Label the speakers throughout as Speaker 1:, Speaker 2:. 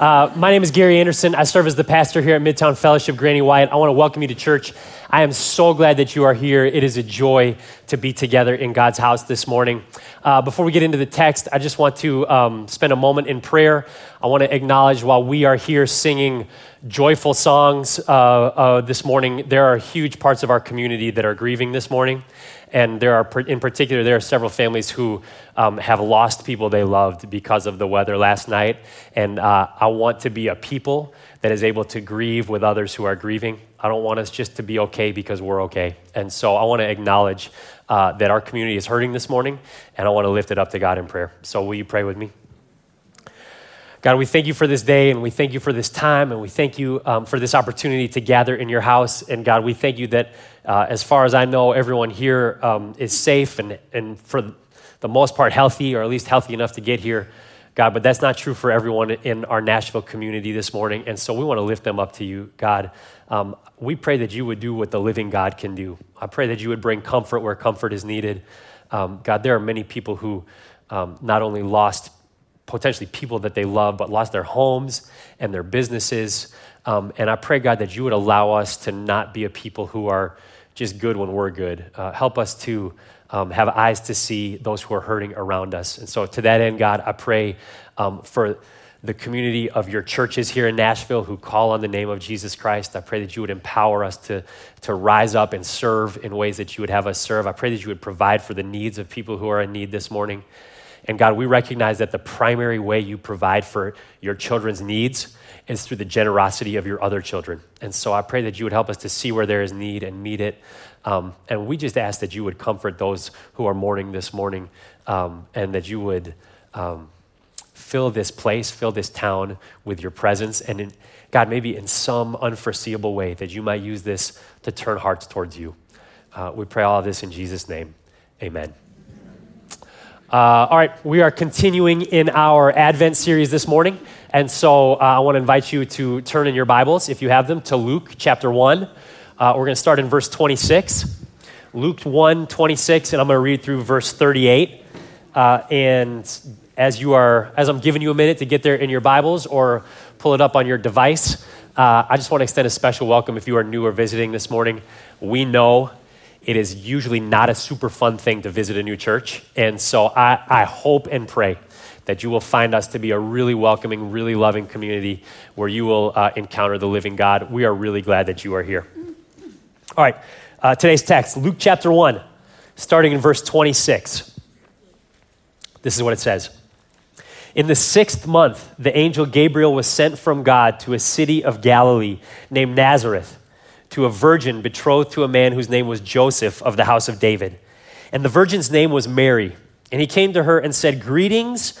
Speaker 1: Uh, my name is Gary Anderson. I serve as the pastor here at Midtown Fellowship Granny White. I want to welcome you to church. I am so glad that you are here. It is a joy to be together in God's house this morning. Uh, before we get into the text, I just want to um, spend a moment in prayer. I want to acknowledge while we are here singing joyful songs uh, uh, this morning, there are huge parts of our community that are grieving this morning. And there are, in particular, there are several families who um, have lost people they loved because of the weather last night. And uh, I want to be a people that is able to grieve with others who are grieving. I don't want us just to be okay because we're okay. And so I want to acknowledge uh, that our community is hurting this morning, and I want to lift it up to God in prayer. So will you pray with me? God, we thank you for this day and we thank you for this time and we thank you um, for this opportunity to gather in your house. And God, we thank you that uh, as far as I know, everyone here um, is safe and, and for the most part healthy or at least healthy enough to get here. God, but that's not true for everyone in our Nashville community this morning. And so we want to lift them up to you, God. Um, we pray that you would do what the living God can do. I pray that you would bring comfort where comfort is needed. Um, God, there are many people who um, not only lost potentially people that they love, but lost their homes and their businesses. Um, and I pray, God, that you would allow us to not be a people who are just good when we're good. Uh, help us to um, have eyes to see those who are hurting around us. And so, to that end, God, I pray um, for the community of your churches here in Nashville who call on the name of Jesus Christ. I pray that you would empower us to, to rise up and serve in ways that you would have us serve. I pray that you would provide for the needs of people who are in need this morning. And God, we recognize that the primary way you provide for your children's needs is through the generosity of your other children. And so I pray that you would help us to see where there is need and meet it. Um, and we just ask that you would comfort those who are mourning this morning um, and that you would um, fill this place, fill this town with your presence. And in, God, maybe in some unforeseeable way that you might use this to turn hearts towards you. Uh, we pray all of this in Jesus' name. Amen. Uh, all right, we are continuing in our Advent series this morning. And so uh, I want to invite you to turn in your Bibles, if you have them, to Luke chapter 1. Uh, we're going to start in verse 26. Luke 1 26, and I'm going to read through verse 38. Uh, and as you are, as I'm giving you a minute to get there in your Bibles or pull it up on your device, uh, I just want to extend a special welcome if you are new or visiting this morning. We know it is usually not a super fun thing to visit a new church. And so I, I hope and pray that you will find us to be a really welcoming, really loving community where you will uh, encounter the living God. We are really glad that you are here. All right, uh, today's text, Luke chapter 1, starting in verse 26. This is what it says. In the sixth month, the angel Gabriel was sent from God to a city of Galilee named Nazareth to a virgin betrothed to a man whose name was Joseph of the house of David. And the virgin's name was Mary. And he came to her and said, Greetings,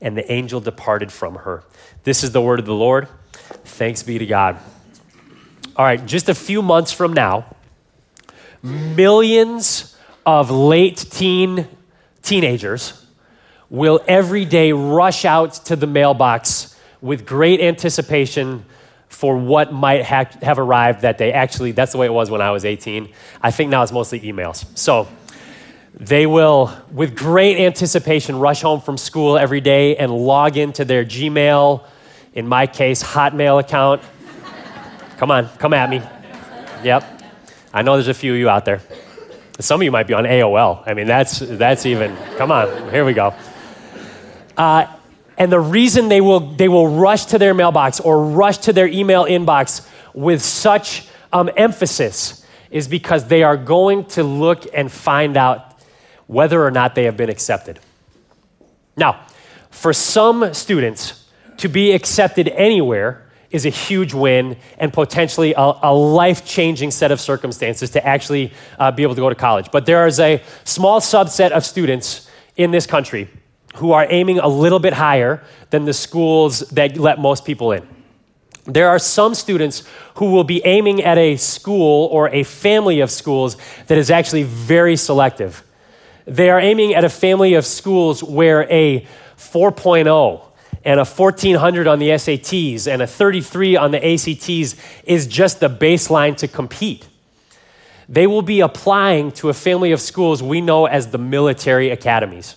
Speaker 1: And the angel departed from her. This is the word of the Lord. Thanks be to God. All right, just a few months from now, millions of late teen teenagers will every day rush out to the mailbox with great anticipation for what might ha- have arrived that day. Actually, that's the way it was when I was 18. I think now it's mostly emails. So they will, with great anticipation, rush home from school every day and log into their Gmail, in my case, Hotmail account. come on, come at me. Yep. I know there's a few of you out there. Some of you might be on AOL. I mean, that's, that's even, come on, here we go. Uh, And the reason they will, they will rush to their mailbox or rush to their email inbox with such um, emphasis is because they are going to look and find out whether or not they have been accepted. Now, for some students, to be accepted anywhere is a huge win and potentially a, a life changing set of circumstances to actually uh, be able to go to college. But there is a small subset of students in this country who are aiming a little bit higher than the schools that let most people in. There are some students who will be aiming at a school or a family of schools that is actually very selective. They are aiming at a family of schools where a 4.0 and a 1400 on the SATs and a 33 on the ACTs is just the baseline to compete. They will be applying to a family of schools we know as the military academies.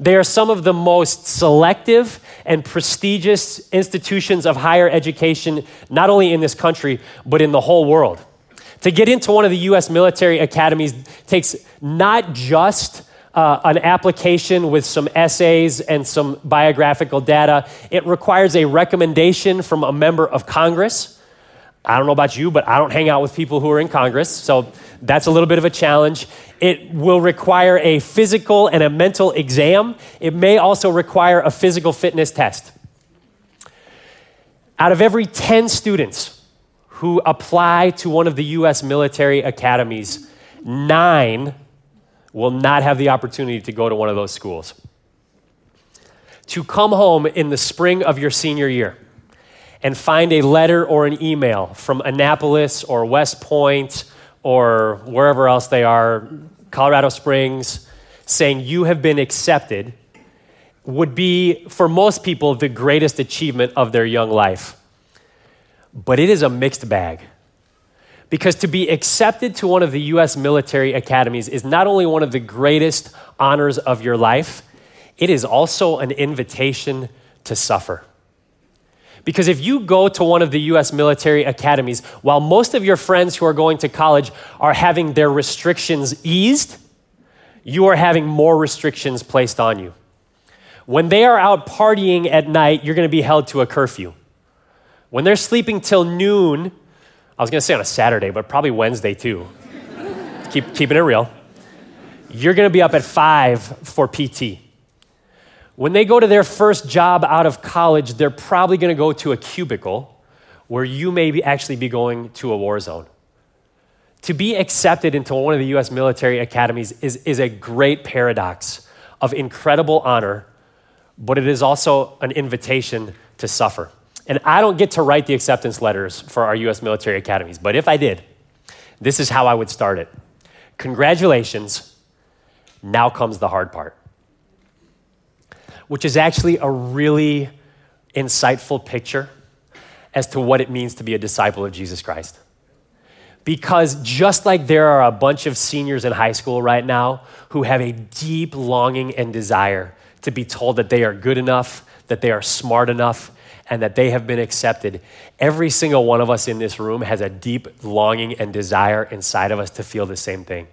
Speaker 1: They are some of the most selective and prestigious institutions of higher education, not only in this country, but in the whole world. To get into one of the US military academies takes not just uh, an application with some essays and some biographical data, it requires a recommendation from a member of Congress. I don't know about you, but I don't hang out with people who are in Congress, so that's a little bit of a challenge. It will require a physical and a mental exam. It may also require a physical fitness test. Out of every 10 students who apply to one of the US military academies, nine will not have the opportunity to go to one of those schools. To come home in the spring of your senior year and find a letter or an email from Annapolis or West Point or wherever else they are, Colorado Springs, saying you have been accepted would be, for most people, the greatest achievement of their young life. But it is a mixed bag. Because to be accepted to one of the US military academies is not only one of the greatest honors of your life, it is also an invitation to suffer. Because if you go to one of the US military academies, while most of your friends who are going to college are having their restrictions eased, you are having more restrictions placed on you. When they are out partying at night, you're going to be held to a curfew. When they're sleeping till noon, I was going to say on a Saturday, but probably Wednesday too. Keep keeping it real. You're going to be up at 5 for PT. When they go to their first job out of college, they're probably going to go to a cubicle where you may be actually be going to a war zone. To be accepted into one of the US military academies is, is a great paradox of incredible honor, but it is also an invitation to suffer. And I don't get to write the acceptance letters for our US military academies, but if I did, this is how I would start it. Congratulations, now comes the hard part which is actually a really insightful picture as to what it means to be a disciple of Jesus Christ. Because just like there are a bunch of seniors in high school right now who have a deep longing and desire to be told that they are good enough, that they are smart enough, and that they have been accepted, every single one of us in this room has a deep longing and desire inside of us to feel the same thing.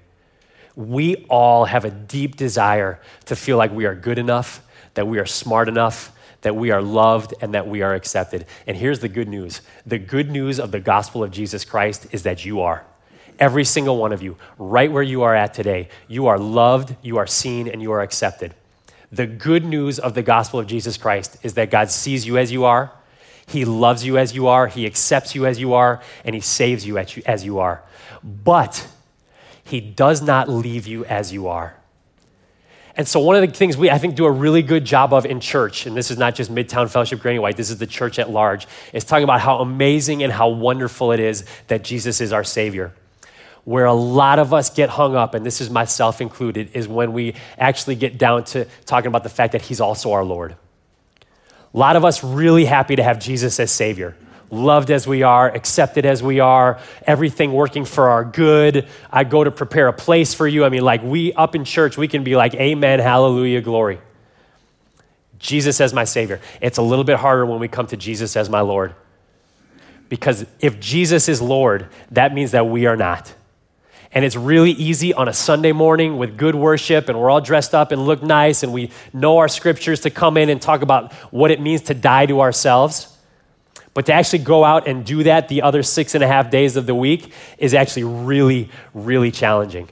Speaker 1: We all have a deep desire to feel like we are good enough that we are smart enough, that we are loved, and that we are accepted. And here's the good news the good news of the gospel of Jesus Christ is that you are. Every single one of you, right where you are at today, you are loved, you are seen, and you are accepted. The good news of the gospel of Jesus Christ is that God sees you as you are, He loves you as you are, He accepts you as you are, and He saves you as you are. But He does not leave you as you are. And so, one of the things we, I think, do a really good job of in church, and this is not just Midtown Fellowship Granny White, this is the church at large, is talking about how amazing and how wonderful it is that Jesus is our Savior. Where a lot of us get hung up, and this is myself included, is when we actually get down to talking about the fact that He's also our Lord. A lot of us really happy to have Jesus as Savior loved as we are, accepted as we are, everything working for our good. I go to prepare a place for you. I mean, like we up in church, we can be like, Amen, hallelujah, glory. Jesus as my Savior. It's a little bit harder when we come to Jesus as my Lord. Because if Jesus is Lord, that means that we are not. And it's really easy on a Sunday morning with good worship, and we're all dressed up and look nice, and we know our scriptures to come in and talk about what it means to die to ourselves. But to actually go out and do that the other six and a half days of the week is actually really, really challenging.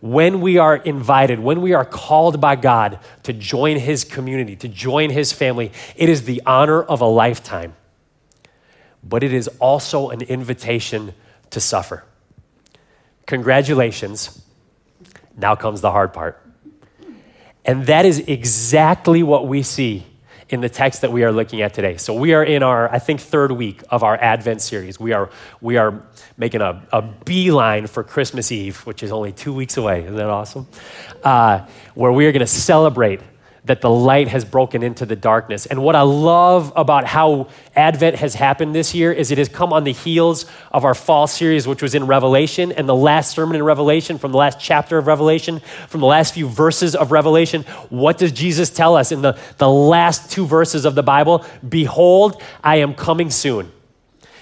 Speaker 1: When we are invited, when we are called by God to join His community, to join His family, it is the honor of a lifetime. But it is also an invitation to suffer. Congratulations. Now comes the hard part. And that is exactly what we see in the text that we are looking at today. So we are in our, I think, third week of our Advent series. We are, we are making a, a beeline for Christmas Eve, which is only two weeks away. Isn't that awesome? Uh, where we are going to celebrate that the light has broken into the darkness. And what I love about how Advent has happened this year is it has come on the heels of our fall series, which was in Revelation, and the last sermon in Revelation, from the last chapter of Revelation, from the last few verses of Revelation. What does Jesus tell us in the, the last two verses of the Bible? Behold, I am coming soon.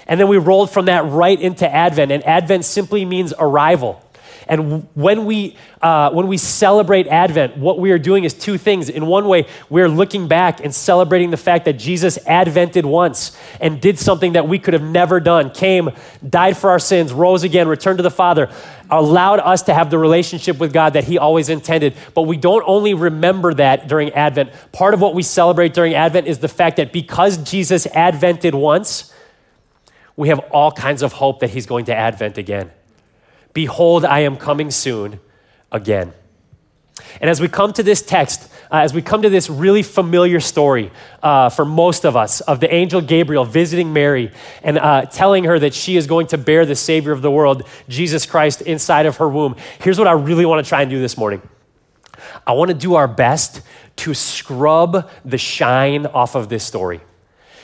Speaker 1: And then we rolled from that right into Advent, and Advent simply means arrival. And when we, uh, when we celebrate Advent, what we are doing is two things. In one way, we're looking back and celebrating the fact that Jesus advented once and did something that we could have never done, came, died for our sins, rose again, returned to the Father, allowed us to have the relationship with God that He always intended. But we don't only remember that during Advent. Part of what we celebrate during Advent is the fact that because Jesus advented once, we have all kinds of hope that He's going to advent again. Behold, I am coming soon again. And as we come to this text, uh, as we come to this really familiar story uh, for most of us of the angel Gabriel visiting Mary and uh, telling her that she is going to bear the Savior of the world, Jesus Christ, inside of her womb, here's what I really want to try and do this morning. I want to do our best to scrub the shine off of this story.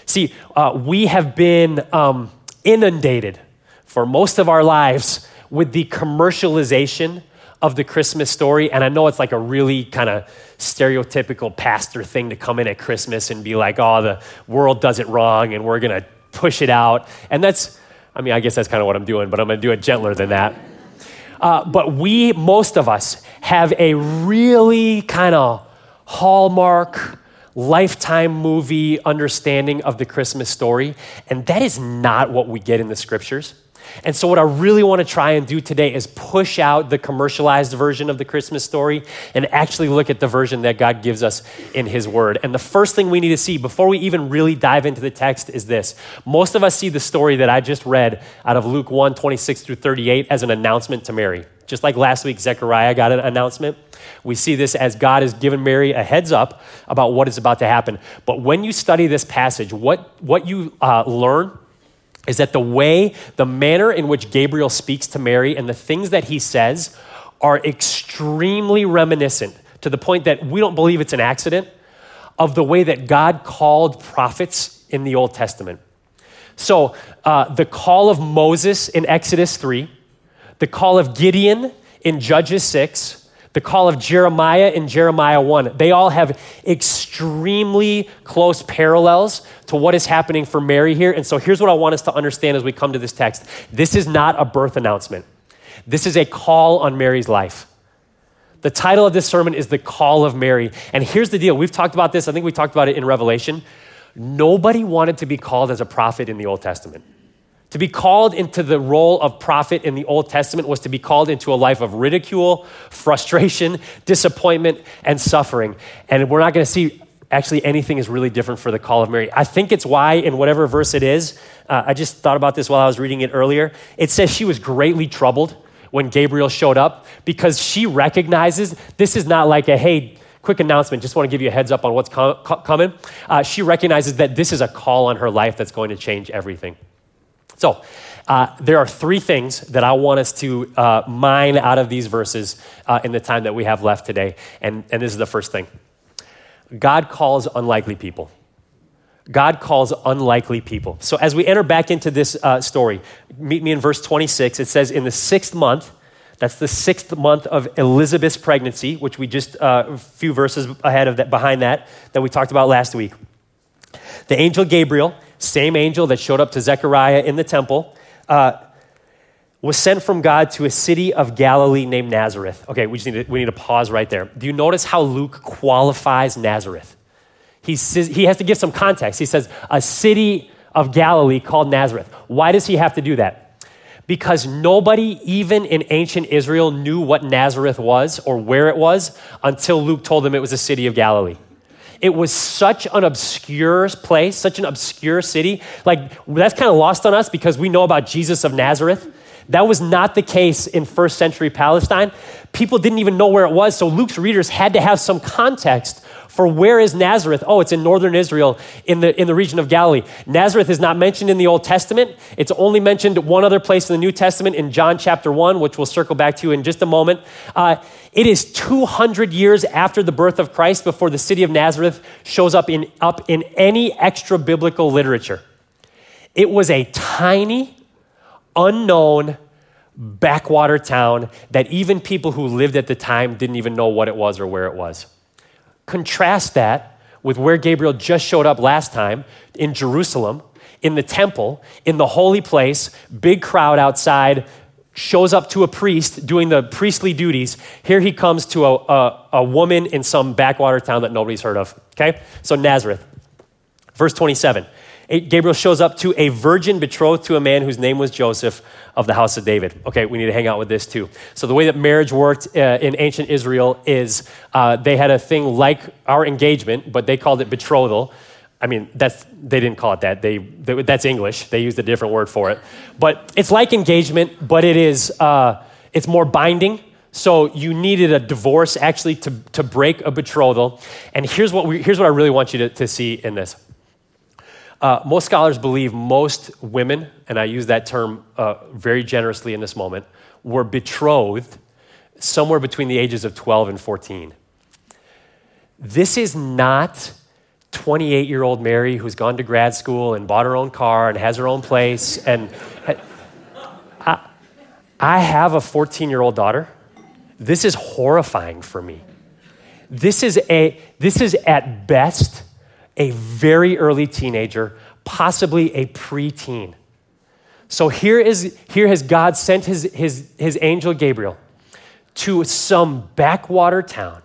Speaker 1: See, uh, we have been um, inundated for most of our lives with the commercialization of the Christmas story. And I know it's like a really kind of stereotypical pastor thing to come in at Christmas and be like, oh, the world does it wrong and we're going to push it out. And that's, I mean, I guess that's kind of what I'm doing, but I'm going to do it gentler than that. Uh, but we, most of us, have a really kind of hallmark, lifetime movie understanding of the Christmas story. And that is not what we get in the scriptures. And so, what I really want to try and do today is push out the commercialized version of the Christmas story and actually look at the version that God gives us in His Word. And the first thing we need to see before we even really dive into the text is this. Most of us see the story that I just read out of Luke 1 26 through 38 as an announcement to Mary. Just like last week, Zechariah got an announcement. We see this as God has given Mary a heads up about what is about to happen. But when you study this passage, what, what you uh, learn is that the way, the manner in which Gabriel speaks to Mary and the things that he says are extremely reminiscent to the point that we don't believe it's an accident of the way that God called prophets in the Old Testament. So, uh, the call of Moses in Exodus 3, the call of Gideon in Judges 6, the call of Jeremiah in Jeremiah 1. They all have extremely close parallels to what is happening for Mary here. And so here's what I want us to understand as we come to this text this is not a birth announcement, this is a call on Mary's life. The title of this sermon is The Call of Mary. And here's the deal we've talked about this, I think we talked about it in Revelation. Nobody wanted to be called as a prophet in the Old Testament. To be called into the role of prophet in the Old Testament was to be called into a life of ridicule, frustration, disappointment, and suffering. And we're not going to see actually anything is really different for the call of Mary. I think it's why, in whatever verse it is, uh, I just thought about this while I was reading it earlier. It says she was greatly troubled when Gabriel showed up because she recognizes this is not like a, hey, quick announcement, just want to give you a heads up on what's com- coming. Uh, she recognizes that this is a call on her life that's going to change everything. So, uh, there are three things that I want us to uh, mine out of these verses uh, in the time that we have left today. And, and this is the first thing God calls unlikely people. God calls unlikely people. So, as we enter back into this uh, story, meet me in verse 26. It says, In the sixth month, that's the sixth month of Elizabeth's pregnancy, which we just uh, a few verses ahead of that, behind that, that we talked about last week. The angel Gabriel same angel that showed up to Zechariah in the temple, uh, was sent from God to a city of Galilee named Nazareth. Okay, we just need to, we need to pause right there. Do you notice how Luke qualifies Nazareth? He, says, he has to give some context. He says, a city of Galilee called Nazareth. Why does he have to do that? Because nobody, even in ancient Israel, knew what Nazareth was or where it was until Luke told them it was a city of Galilee. It was such an obscure place, such an obscure city. Like, that's kind of lost on us because we know about Jesus of Nazareth. That was not the case in first century Palestine. People didn't even know where it was, so Luke's readers had to have some context for where is Nazareth? Oh, it's in northern Israel in the, in the region of Galilee. Nazareth is not mentioned in the Old Testament. It's only mentioned one other place in the New Testament in John chapter 1, which we'll circle back to in just a moment. Uh, it is 200 years after the birth of Christ before the city of Nazareth shows up in, up in any extra biblical literature. It was a tiny, unknown, backwater town that even people who lived at the time didn't even know what it was or where it was. Contrast that with where Gabriel just showed up last time in Jerusalem, in the temple, in the holy place, big crowd outside, shows up to a priest doing the priestly duties. Here he comes to a, a, a woman in some backwater town that nobody's heard of. Okay? So, Nazareth. Verse 27. Gabriel shows up to a virgin betrothed to a man whose name was Joseph of the house of David. Okay, we need to hang out with this too. So, the way that marriage worked uh, in ancient Israel is uh, they had a thing like our engagement, but they called it betrothal. I mean, that's, they didn't call it that. They, they, that's English. They used a different word for it. But it's like engagement, but it is, uh, it's more binding. So you needed a divorce actually to, to break a betrothal. And here's what, we, here's what I really want you to, to see in this. Uh, most scholars believe most women, and I use that term uh, very generously in this moment, were betrothed somewhere between the ages of 12 and 14. This is not 28 year old Mary who's gone to grad school and bought her own car and has her own place. And I, I have a 14 year old daughter. This is horrifying for me. This is, a, this is at best a very early teenager, possibly a preteen. So here, is, here has God sent his, his, his angel Gabriel to some backwater town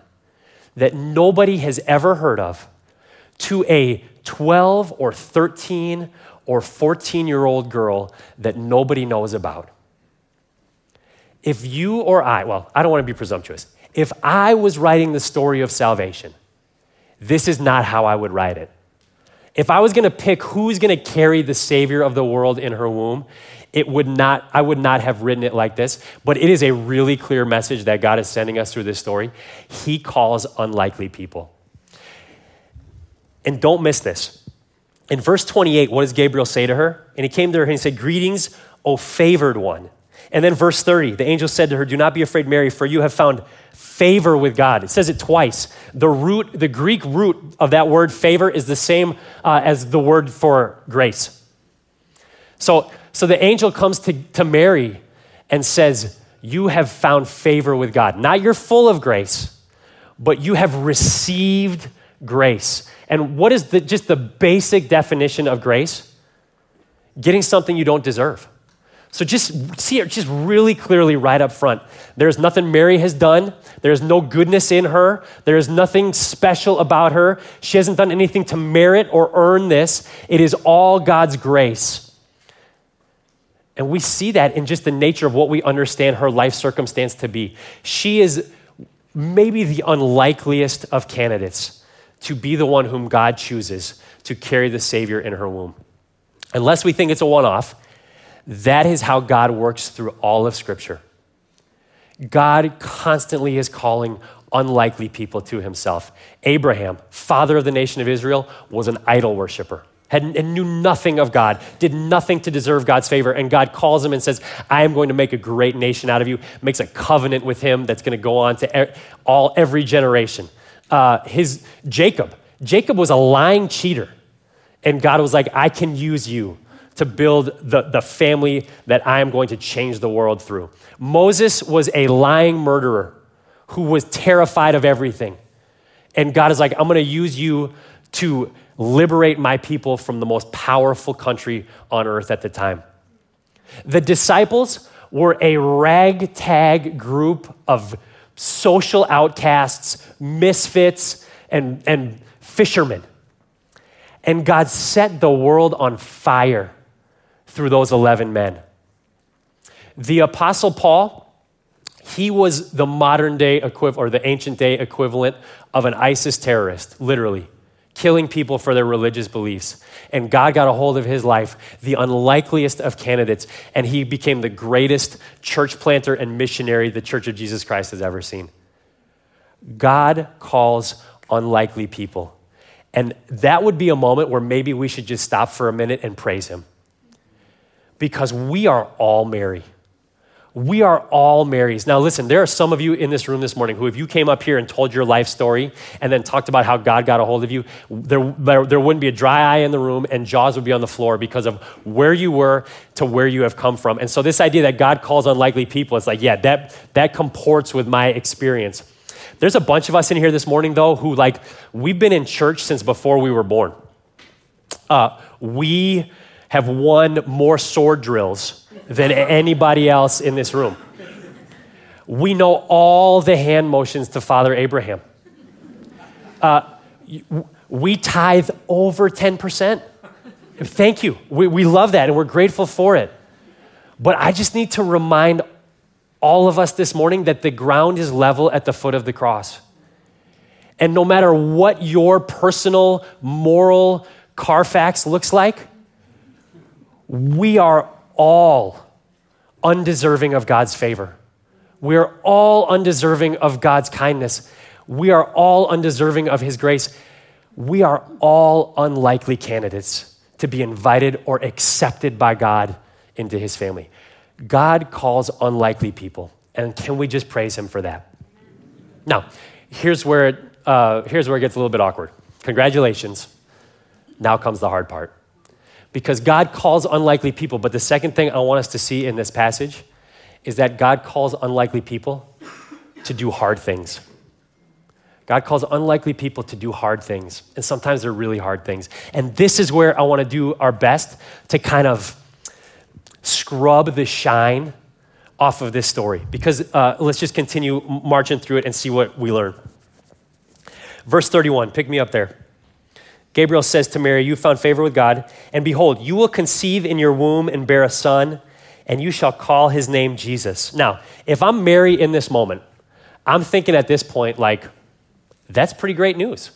Speaker 1: that nobody has ever heard of, to a 12 or 13 or 14 year old girl that nobody knows about. If you or I, well, I don't want to be presumptuous, if I was writing the story of salvation, this is not how I would write it. If I was going to pick who's going to carry the Savior of the world in her womb, it would not, I would not have written it like this, but it is a really clear message that God is sending us through this story. He calls unlikely people. And don't miss this. In verse 28, what does Gabriel say to her? And he came to her and he said, Greetings, O favored one. And then verse 30, the angel said to her, Do not be afraid, Mary, for you have found favor with God. It says it twice. The root, the Greek root of that word favor is the same uh, as the word for grace. So, so the angel comes to, to Mary and says, You have found favor with God. Not you're full of grace, but you have received grace. And what is the, just the basic definition of grace? Getting something you don't deserve. So just see it just really clearly right up front. There's nothing Mary has done. There's no goodness in her. There is nothing special about her. She hasn't done anything to merit or earn this. It is all God's grace. And we see that in just the nature of what we understand her life circumstance to be. She is maybe the unlikeliest of candidates to be the one whom God chooses to carry the Savior in her womb. Unless we think it's a one off, that is how God works through all of Scripture. God constantly is calling unlikely people to himself. Abraham, father of the nation of Israel, was an idol worshiper. Had, and knew nothing of God, did nothing to deserve God's favor. And God calls him and says, I am going to make a great nation out of you, makes a covenant with him that's going to go on to all, every generation. Uh, his Jacob, Jacob was a lying cheater. And God was like, I can use you to build the, the family that I am going to change the world through. Moses was a lying murderer who was terrified of everything. And God is like, I'm going to use you to liberate my people from the most powerful country on earth at the time. The disciples were a ragtag group of social outcasts, misfits, and, and fishermen. And God set the world on fire through those 11 men. The Apostle Paul, he was the modern day equivalent or the ancient day equivalent of an ISIS terrorist, literally, killing people for their religious beliefs. And God got a hold of his life, the unlikeliest of candidates, and he became the greatest church planter and missionary the Church of Jesus Christ has ever seen. God calls unlikely people. And that would be a moment where maybe we should just stop for a minute and praise him. Because we are all Mary. We are all Marys. Now, listen, there are some of you in this room this morning who, if you came up here and told your life story and then talked about how God got a hold of you, there, there, there, wouldn't be a dry eye in the room and jaws would be on the floor because of where you were to where you have come from. And so, this idea that God calls unlikely people, it's like, yeah, that, that comports with my experience. There's a bunch of us in here this morning, though, who, like, we've been in church since before we were born. Uh, we have won more sword drills than anybody else in this room. We know all the hand motions to Father Abraham. Uh, we tithe over 10%. Thank you. We, we love that and we're grateful for it. But I just need to remind all of us this morning that the ground is level at the foot of the cross. And no matter what your personal moral Carfax looks like, we are all undeserving of God's favor. We are all undeserving of God's kindness. We are all undeserving of His grace. We are all unlikely candidates to be invited or accepted by God into His family. God calls unlikely people, and can we just praise Him for that? Now, here's where it, uh, here's where it gets a little bit awkward. Congratulations. Now comes the hard part because God calls unlikely people. But the second thing I want us to see in this passage is that God calls unlikely people to do hard things. God calls unlikely people to do hard things, and sometimes they're really hard things. And this is where I want to do our best to kind of scrub the shine off of this story. Because uh, let's just continue marching through it and see what we learn. Verse 31, pick me up there. Gabriel says to Mary, You found favor with God, and behold, you will conceive in your womb and bear a son, and you shall call his name Jesus. Now, if I'm Mary in this moment, I'm thinking at this point, like, that's pretty great news.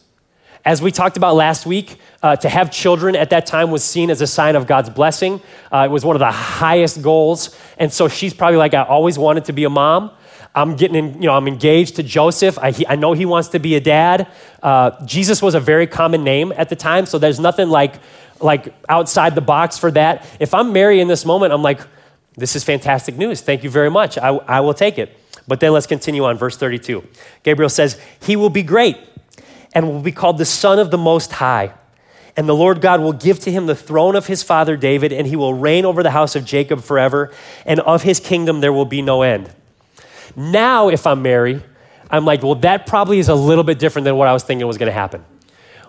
Speaker 1: As we talked about last week, uh, to have children at that time was seen as a sign of God's blessing. Uh, it was one of the highest goals. And so she's probably like, I always wanted to be a mom. I'm getting, in, you know, I'm engaged to Joseph. I, he, I know he wants to be a dad. Uh, Jesus was a very common name at the time, so there's nothing like, like outside the box for that. If I'm Mary in this moment, I'm like, this is fantastic news. Thank you very much. I, I will take it. But then let's continue on, verse 32. Gabriel says, He will be great and will be called the Son of the Most High. And the Lord God will give to him the throne of his father David, and he will reign over the house of Jacob forever, and of his kingdom there will be no end. Now, if I'm Mary, I'm like, well, that probably is a little bit different than what I was thinking was going to happen.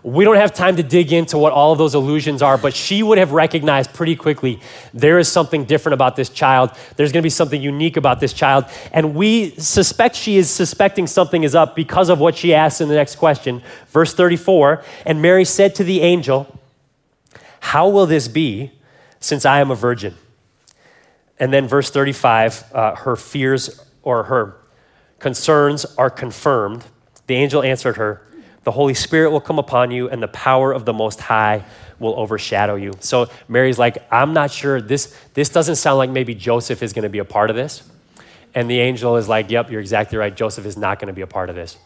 Speaker 1: We don't have time to dig into what all of those illusions are, but she would have recognized pretty quickly there is something different about this child. There's going to be something unique about this child. And we suspect she is suspecting something is up because of what she asks in the next question. Verse 34 And Mary said to the angel, How will this be since I am a virgin? And then verse 35, uh, her fears or her concerns are confirmed, the angel answered her, The Holy Spirit will come upon you, and the power of the Most High will overshadow you. So Mary's like, I'm not sure. This, this doesn't sound like maybe Joseph is going to be a part of this. And the angel is like, Yep, you're exactly right. Joseph is not going to be a part of this.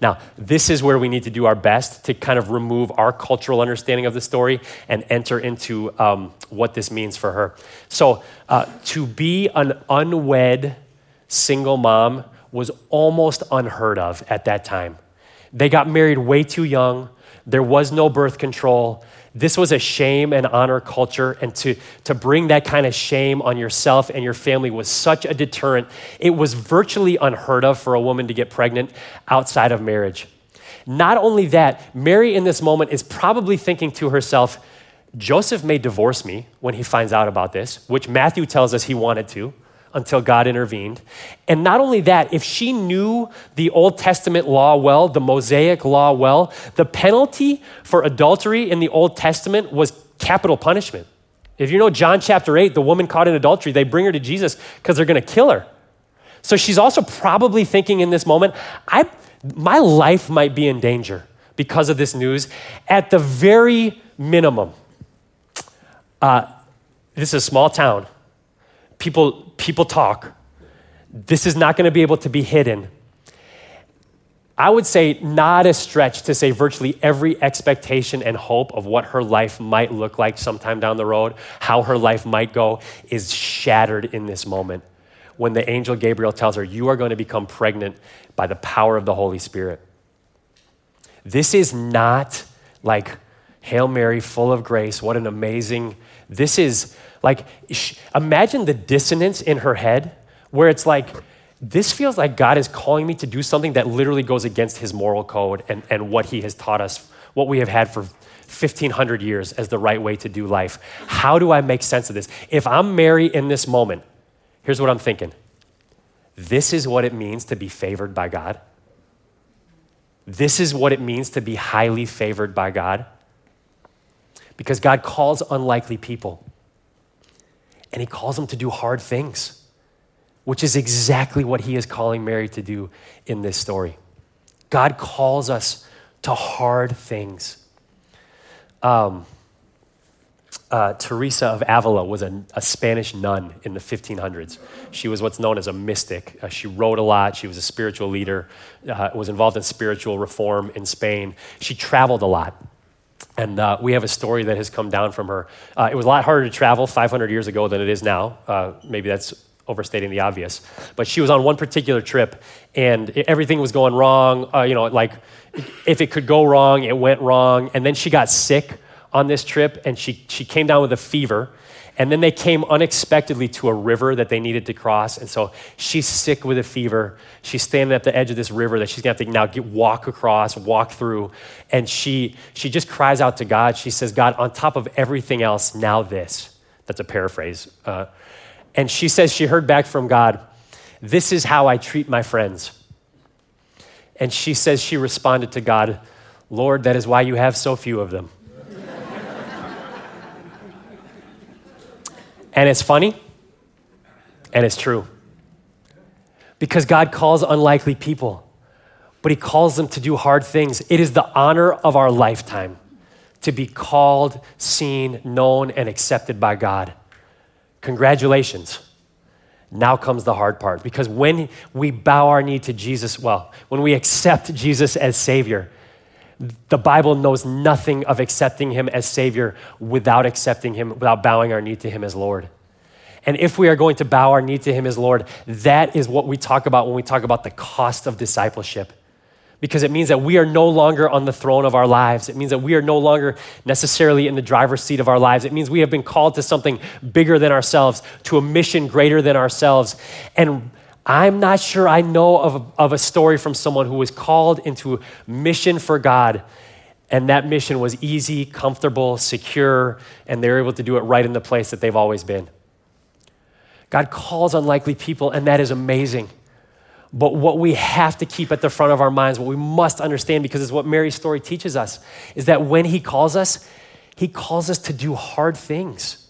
Speaker 1: Now, this is where we need to do our best to kind of remove our cultural understanding of the story and enter into um, what this means for her. So, uh, to be an unwed single mom was almost unheard of at that time. They got married way too young. There was no birth control. This was a shame and honor culture, and to, to bring that kind of shame on yourself and your family was such a deterrent. It was virtually unheard of for a woman to get pregnant outside of marriage. Not only that, Mary in this moment is probably thinking to herself, Joseph may divorce me when he finds out about this, which Matthew tells us he wanted to until God intervened. And not only that, if she knew the Old Testament law well, the Mosaic law well, the penalty for adultery in the Old Testament was capital punishment. If you know John chapter 8, the woman caught in adultery, they bring her to Jesus because they're going to kill her. So she's also probably thinking in this moment, I, my life might be in danger because of this news. At the very minimum, uh, this is a small town. People, people talk. This is not going to be able to be hidden. I would say, not a stretch to say virtually every expectation and hope of what her life might look like sometime down the road, how her life might go, is shattered in this moment when the angel Gabriel tells her, You are going to become pregnant by the power of the Holy Spirit. This is not like Hail Mary, full of grace. What an amazing. This is like, imagine the dissonance in her head where it's like, this feels like God is calling me to do something that literally goes against his moral code and, and what he has taught us, what we have had for 1500 years as the right way to do life. How do I make sense of this? If I'm Mary in this moment, here's what I'm thinking this is what it means to be favored by God. This is what it means to be highly favored by God. Because God calls unlikely people, and He calls them to do hard things which is exactly what he is calling Mary to do in this story. God calls us to hard things. Um, uh, Teresa of Avila was a, a, Spanish nun in the 1500s. She was what's known as a mystic. Uh, she wrote a lot. She was a spiritual leader, uh, was involved in spiritual reform in Spain. She traveled a lot. And uh, we have a story that has come down from her. Uh, it was a lot harder to travel 500 years ago than it is now. Uh, maybe that's overstating the obvious. But she was on one particular trip, and everything was going wrong. Uh, you know, like if it could go wrong, it went wrong. And then she got sick on this trip, and she, she came down with a fever. And then they came unexpectedly to a river that they needed to cross. And so she's sick with a fever. She's standing at the edge of this river that she's going to have to now get, walk across, walk through. And she, she just cries out to God. She says, God, on top of everything else, now this. That's a paraphrase. Uh, and she says she heard back from God, This is how I treat my friends. And she says she responded to God, Lord, that is why you have so few of them. And it's funny, and it's true. Because God calls unlikely people, but He calls them to do hard things. It is the honor of our lifetime to be called, seen, known, and accepted by God. Congratulations. Now comes the hard part because when we bow our knee to Jesus, well, when we accept Jesus as Savior, the Bible knows nothing of accepting Him as Savior without accepting Him, without bowing our knee to Him as Lord. And if we are going to bow our knee to Him as Lord, that is what we talk about when we talk about the cost of discipleship because it means that we are no longer on the throne of our lives. It means that we are no longer necessarily in the driver's seat of our lives. It means we have been called to something bigger than ourselves, to a mission greater than ourselves. And I'm not sure I know of, of a story from someone who was called into mission for God. And that mission was easy, comfortable, secure, and they're able to do it right in the place that they've always been. God calls unlikely people, and that is amazing. But what we have to keep at the front of our minds, what we must understand, because it's what Mary's story teaches us, is that when He calls us, He calls us to do hard things.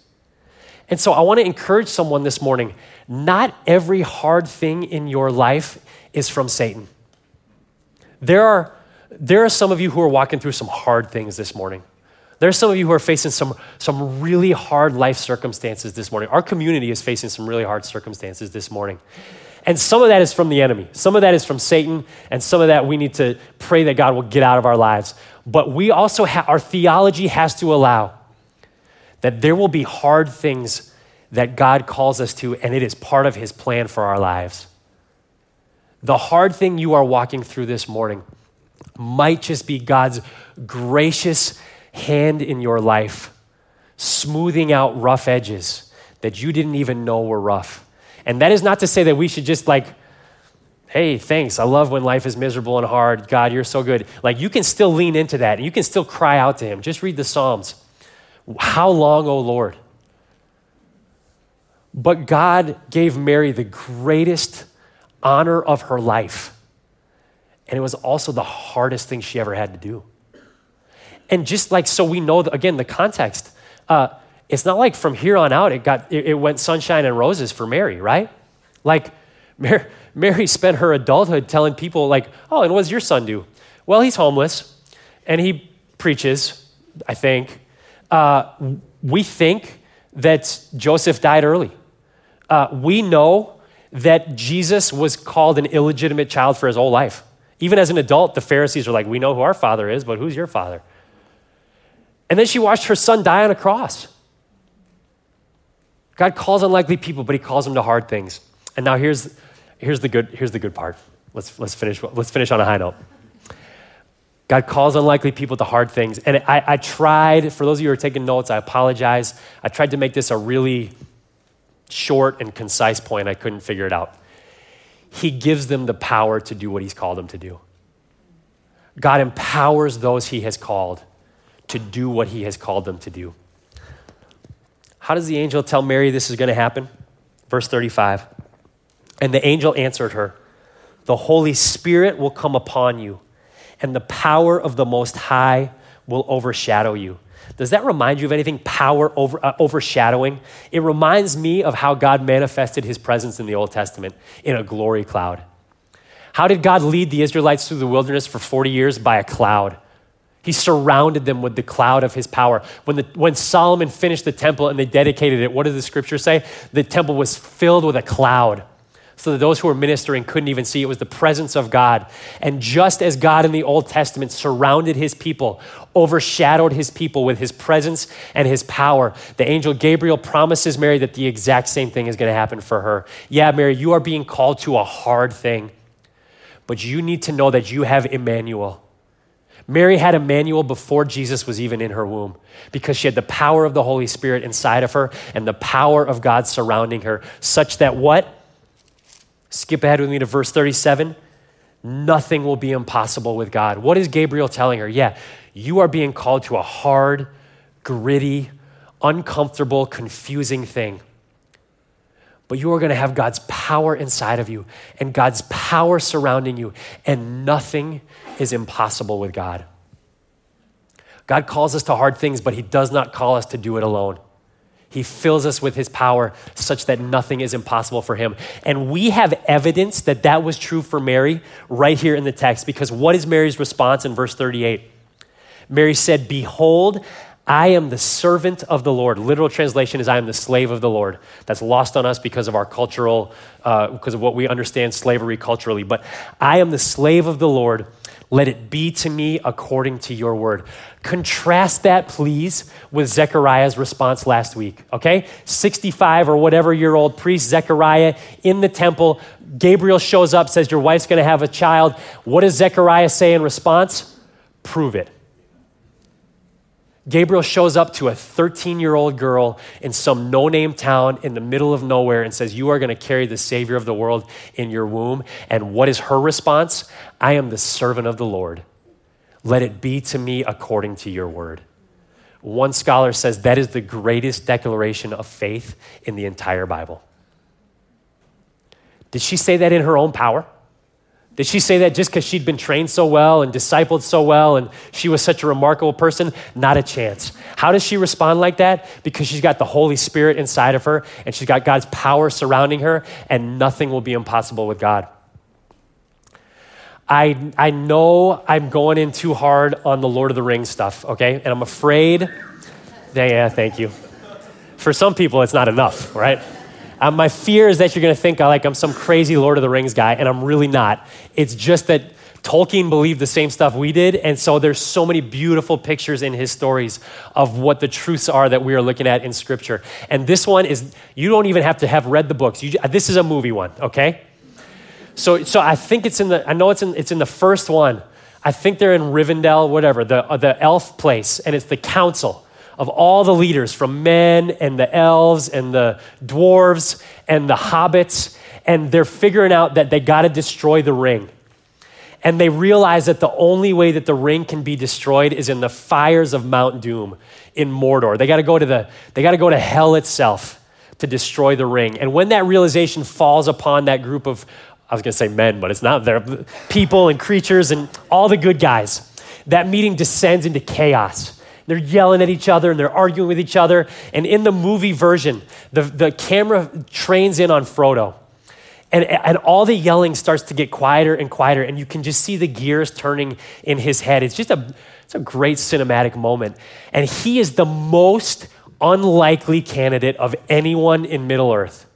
Speaker 1: And so I want to encourage someone this morning not every hard thing in your life is from Satan. There are, there are some of you who are walking through some hard things this morning. There are some of you who are facing some, some really hard life circumstances this morning. Our community is facing some really hard circumstances this morning. And some of that is from the enemy. Some of that is from Satan. And some of that we need to pray that God will get out of our lives. But we also have, our theology has to allow that there will be hard things that God calls us to, and it is part of his plan for our lives. The hard thing you are walking through this morning might just be God's gracious hand in your life, smoothing out rough edges that you didn't even know were rough. And that is not to say that we should just like, hey, thanks. I love when life is miserable and hard. God, you're so good. Like you can still lean into that and you can still cry out to Him. Just read the Psalms. How long, O Lord? But God gave Mary the greatest honor of her life. And it was also the hardest thing she ever had to do. And just like so, we know, that, again, the context. Uh, it's not like from here on out it got it, it went sunshine and roses for Mary, right? Like Mary, Mary spent her adulthood telling people like, "Oh, and what does your son do?" Well, he's homeless, and he preaches. I think uh, we think that Joseph died early. Uh, we know that Jesus was called an illegitimate child for his whole life. Even as an adult, the Pharisees are like, We know who our father is, but who's your father? And then she watched her son die on a cross. God calls unlikely people, but he calls them to hard things. And now here's, here's, the, good, here's the good part. Let's, let's, finish, let's finish on a high note. God calls unlikely people to hard things. And I, I tried, for those of you who are taking notes, I apologize. I tried to make this a really short and concise point. I couldn't figure it out. He gives them the power to do what He's called them to do. God empowers those He has called to do what He has called them to do. How does the angel tell Mary this is going to happen? Verse 35. And the angel answered her, The Holy Spirit will come upon you, and the power of the Most High will overshadow you. Does that remind you of anything? Power over, uh, overshadowing? It reminds me of how God manifested his presence in the Old Testament in a glory cloud. How did God lead the Israelites through the wilderness for 40 years? By a cloud. He surrounded them with the cloud of his power. When, the, when Solomon finished the temple and they dedicated it, what does the scripture say? The temple was filled with a cloud so that those who were ministering couldn't even see. It was the presence of God. And just as God in the Old Testament surrounded his people, overshadowed his people with his presence and his power, the angel Gabriel promises Mary that the exact same thing is going to happen for her. Yeah, Mary, you are being called to a hard thing, but you need to know that you have Emmanuel. Mary had Emmanuel before Jesus was even in her womb because she had the power of the Holy Spirit inside of her and the power of God surrounding her, such that what? Skip ahead with me to verse 37. Nothing will be impossible with God. What is Gabriel telling her? Yeah, you are being called to a hard, gritty, uncomfortable, confusing thing. But you are going to have God's power inside of you and God's power surrounding you, and nothing is impossible with God. God calls us to hard things, but He does not call us to do it alone. He fills us with his power such that nothing is impossible for him. And we have evidence that that was true for Mary right here in the text because what is Mary's response in verse 38? Mary said, Behold, I am the servant of the Lord. Literal translation is I am the slave of the Lord. That's lost on us because of our cultural, uh, because of what we understand slavery culturally. But I am the slave of the Lord let it be to me according to your word. Contrast that, please, with Zechariah's response last week, okay? 65 or whatever year old priest Zechariah in the temple. Gabriel shows up, says, Your wife's gonna have a child. What does Zechariah say in response? Prove it. Gabriel shows up to a 13 year old girl in some no name town in the middle of nowhere and says, You are going to carry the Savior of the world in your womb. And what is her response? I am the servant of the Lord. Let it be to me according to your word. One scholar says that is the greatest declaration of faith in the entire Bible. Did she say that in her own power? Did she say that just because she'd been trained so well and discipled so well and she was such a remarkable person? Not a chance. How does she respond like that? Because she's got the Holy Spirit inside of her and she's got God's power surrounding her, and nothing will be impossible with God. I, I know I'm going in too hard on the Lord of the Rings stuff, okay? And I'm afraid, yeah, thank you. For some people, it's not enough, right? Um, my fear is that you're going to think like I'm some crazy Lord of the Rings guy, and I'm really not. It's just that Tolkien believed the same stuff we did, and so there's so many beautiful pictures in his stories of what the truths are that we are looking at in Scripture. And this one is you don't even have to have read the books. You, this is a movie one, okay? So, so I think it's in the. I know it's in. It's in the first one. I think they're in Rivendell, whatever the uh, the elf place, and it's the council of all the leaders from men and the elves and the dwarves and the hobbits, and they're figuring out that they got to destroy the ring. And they realize that the only way that the ring can be destroyed is in the fires of Mount Doom in Mordor. They got to go to the they got to go to hell itself to destroy the ring. And when that realization falls upon that group of, I was going to say men, but it's not. They're people and creatures and all the good guys. That meeting descends into chaos. They're yelling at each other and they're arguing with each other. And in the movie version, the, the camera trains in on Frodo. And, and all the yelling starts to get quieter and quieter, and you can just see the gears turning in his head. It's just a, it's a great cinematic moment. And he is the most unlikely candidate of anyone in Middle Earth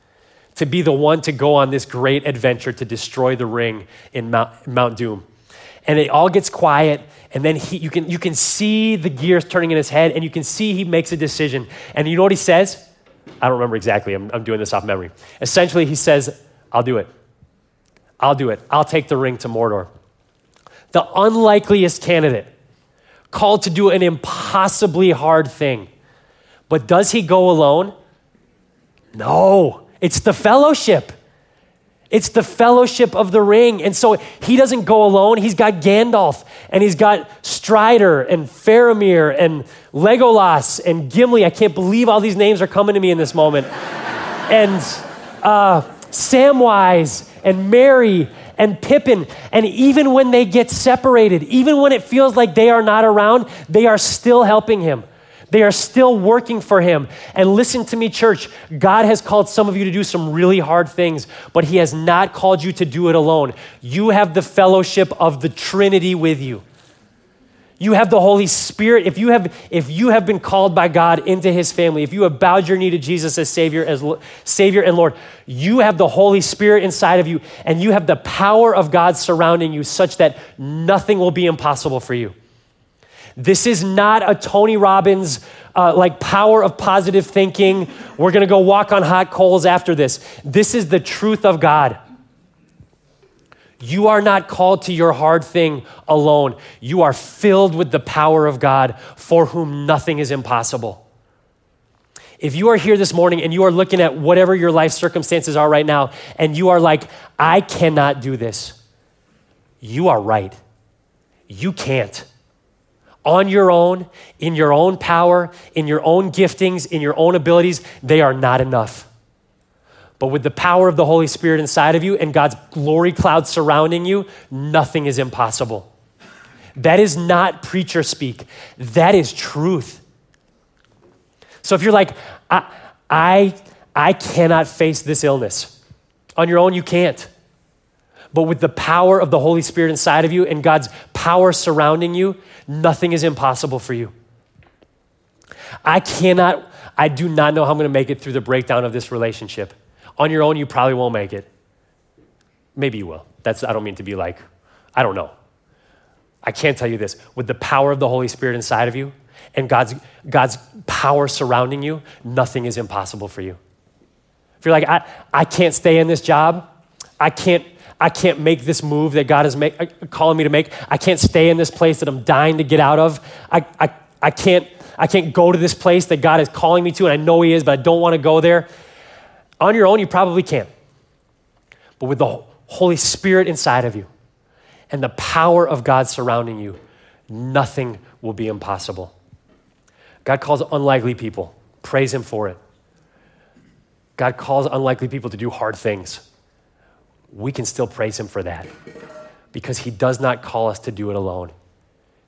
Speaker 1: to be the one to go on this great adventure to destroy the ring in Mount, Mount Doom. And it all gets quiet, and then he, you, can, you can see the gears turning in his head, and you can see he makes a decision. And you know what he says? I don't remember exactly, I'm, I'm doing this off memory. Essentially, he says, I'll do it. I'll do it. I'll take the ring to Mordor. The unlikeliest candidate, called to do an impossibly hard thing. But does he go alone? No, it's the fellowship. It's the fellowship of the ring. And so he doesn't go alone. He's got Gandalf and he's got Strider and Faramir and Legolas and Gimli. I can't believe all these names are coming to me in this moment. and uh, Samwise and Merry and Pippin. And even when they get separated, even when it feels like they are not around, they are still helping him. They are still working for him. And listen to me, church. God has called some of you to do some really hard things, but he has not called you to do it alone. You have the fellowship of the Trinity with you. You have the Holy Spirit. If you have, if you have been called by God into his family, if you have bowed your knee to Jesus as Savior, as Savior and Lord, you have the Holy Spirit inside of you, and you have the power of God surrounding you such that nothing will be impossible for you. This is not a Tony Robbins uh, like power of positive thinking. We're gonna go walk on hot coals after this. This is the truth of God. You are not called to your hard thing alone. You are filled with the power of God for whom nothing is impossible. If you are here this morning and you are looking at whatever your life circumstances are right now and you are like, I cannot do this, you are right. You can't. On your own, in your own power, in your own giftings, in your own abilities, they are not enough. But with the power of the Holy Spirit inside of you and God's glory cloud surrounding you, nothing is impossible. That is not preacher speak, that is truth. So if you're like, I, I, I cannot face this illness, on your own, you can't. But with the power of the Holy Spirit inside of you and God's power surrounding you, nothing is impossible for you. I cannot, I do not know how I'm going to make it through the breakdown of this relationship. On your own, you probably won't make it. Maybe you will. That's, I don't mean to be like, I don't know. I can't tell you this. With the power of the Holy Spirit inside of you and God's, God's power surrounding you, nothing is impossible for you. If you're like, I, I can't stay in this job, I can't, I can't make this move that God is make, uh, calling me to make, I can't stay in this place that I'm dying to get out of, I, I, I, can't, I can't go to this place that God is calling me to, and I know He is, but I don't want to go there. On your own, you probably can't. But with the Holy Spirit inside of you and the power of God surrounding you, nothing will be impossible. God calls unlikely people. Praise Him for it. God calls unlikely people to do hard things. We can still praise Him for that because He does not call us to do it alone.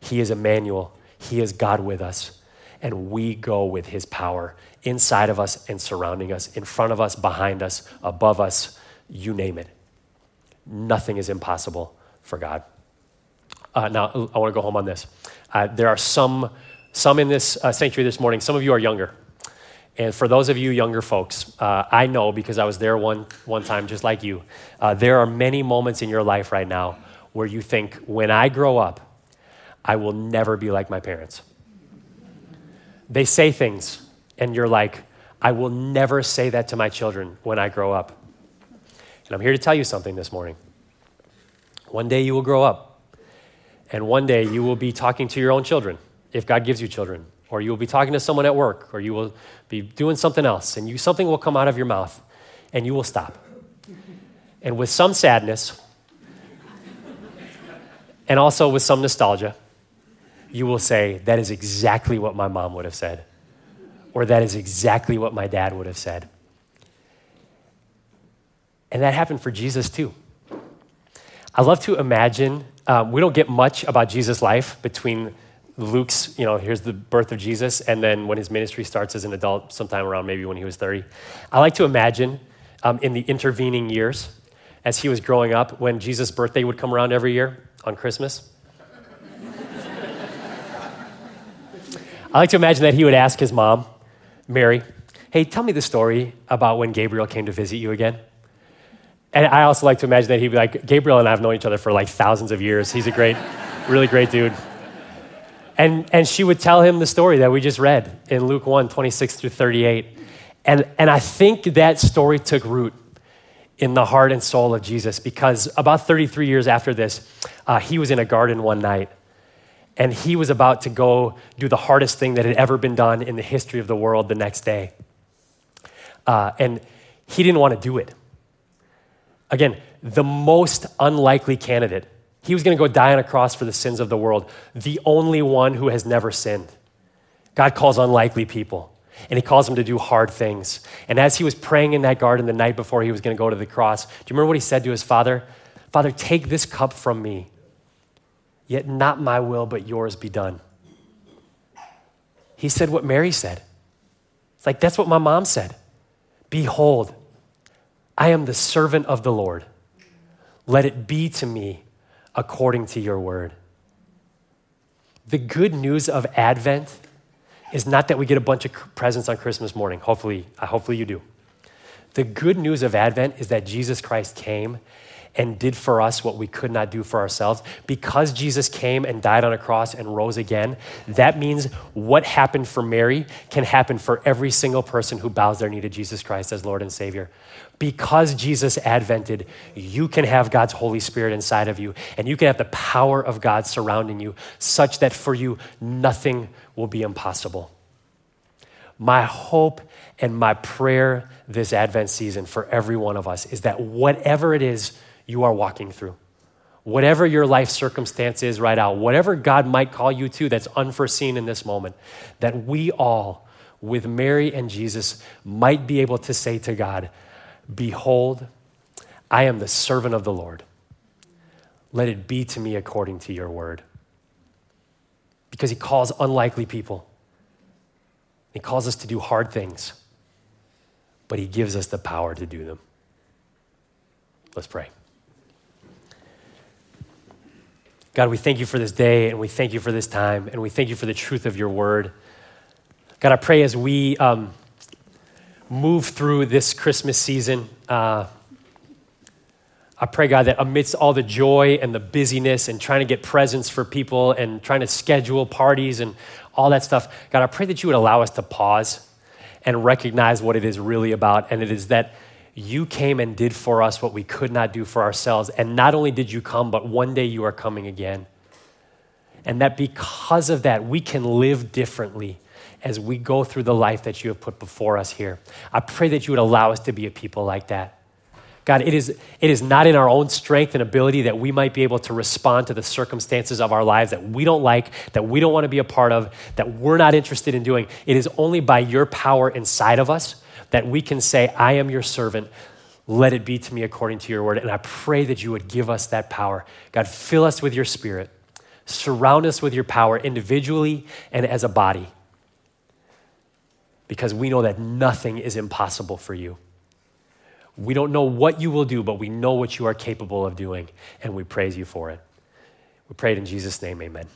Speaker 1: He is Emmanuel, He is God with us, and we go with His power inside of us and surrounding us, in front of us, behind us, above us, you name it. Nothing is impossible for God. Uh, now, I want to go home on this. Uh, there are some, some in this uh, sanctuary this morning, some of you are younger. And for those of you younger folks, uh, I know because I was there one, one time just like you, uh, there are many moments in your life right now where you think, when I grow up, I will never be like my parents. They say things and you're like, I will never say that to my children when I grow up. And I'm here to tell you something this morning. One day you will grow up, and one day you will be talking to your own children, if God gives you children, or you will be talking to someone at work, or you will be doing something else, and you, something will come out of your mouth, and you will stop. And with some sadness, and also with some nostalgia, you will say, That is exactly what my mom would have said or that is exactly what my dad would have said. And that happened for Jesus too. I love to imagine, um, we don't get much about Jesus' life between Luke's, you know, here's the birth of Jesus, and then when his ministry starts as an adult, sometime around maybe when he was 30. I like to imagine um, in the intervening years, as he was growing up, when Jesus' birthday would come around every year on Christmas. I like to imagine that he would ask his mom, Mary, hey, tell me the story about when Gabriel came to visit you again. And I also like to imagine that he'd be like, Gabriel and I have known each other for like thousands of years. He's a great, really great dude. And, and she would tell him the story that we just read in Luke 1 26 through 38. And, and I think that story took root in the heart and soul of Jesus because about 33 years after this, uh, he was in a garden one night and he was about to go do the hardest thing that had ever been done in the history of the world the next day. Uh, and he didn't want to do it. Again, the most unlikely candidate. He was going to go die on a cross for the sins of the world, the only one who has never sinned. God calls unlikely people, and he calls them to do hard things. And as he was praying in that garden the night before he was going to go to the cross, do you remember what he said to his father? Father, take this cup from me, yet not my will, but yours be done. He said what Mary said. It's like, that's what my mom said. Behold, I am the servant of the Lord. Let it be to me according to your word. The good news of Advent is not that we get a bunch of presents on Christmas morning. Hopefully, uh, hopefully you do. The good news of Advent is that Jesus Christ came and did for us what we could not do for ourselves. Because Jesus came and died on a cross and rose again, that means what happened for Mary can happen for every single person who bows their knee to Jesus Christ as Lord and Savior. Because Jesus advented, you can have God's Holy Spirit inside of you, and you can have the power of God surrounding you, such that for you, nothing will be impossible. My hope and my prayer this Advent season for every one of us is that whatever it is you are walking through, whatever your life circumstance is right now, whatever God might call you to that's unforeseen in this moment, that we all, with Mary and Jesus, might be able to say to God, Behold, I am the servant of the Lord. Let it be to me according to your word. Because he calls unlikely people, he calls us to do hard things, but he gives us the power to do them. Let's pray. God, we thank you for this day and we thank you for this time and we thank you for the truth of your word. God, I pray as we um, move through this Christmas season, uh, I pray, God, that amidst all the joy and the busyness and trying to get presents for people and trying to schedule parties and all that stuff, God, I pray that you would allow us to pause and recognize what it is really about. And it is that you came and did for us what we could not do for ourselves. And not only did you come, but one day you are coming again. And that because of that, we can live differently as we go through the life that you have put before us here. I pray that you would allow us to be a people like that. God, it is, it is not in our own strength and ability that we might be able to respond to the circumstances of our lives that we don't like, that we don't want to be a part of, that we're not interested in doing. It is only by your power inside of us that we can say, I am your servant. Let it be to me according to your word. And I pray that you would give us that power. God, fill us with your spirit. Surround us with your power individually and as a body. Because we know that nothing is impossible for you. We don't know what you will do, but we know what you are capable of doing, and we praise you for it. We pray it in Jesus' name, amen.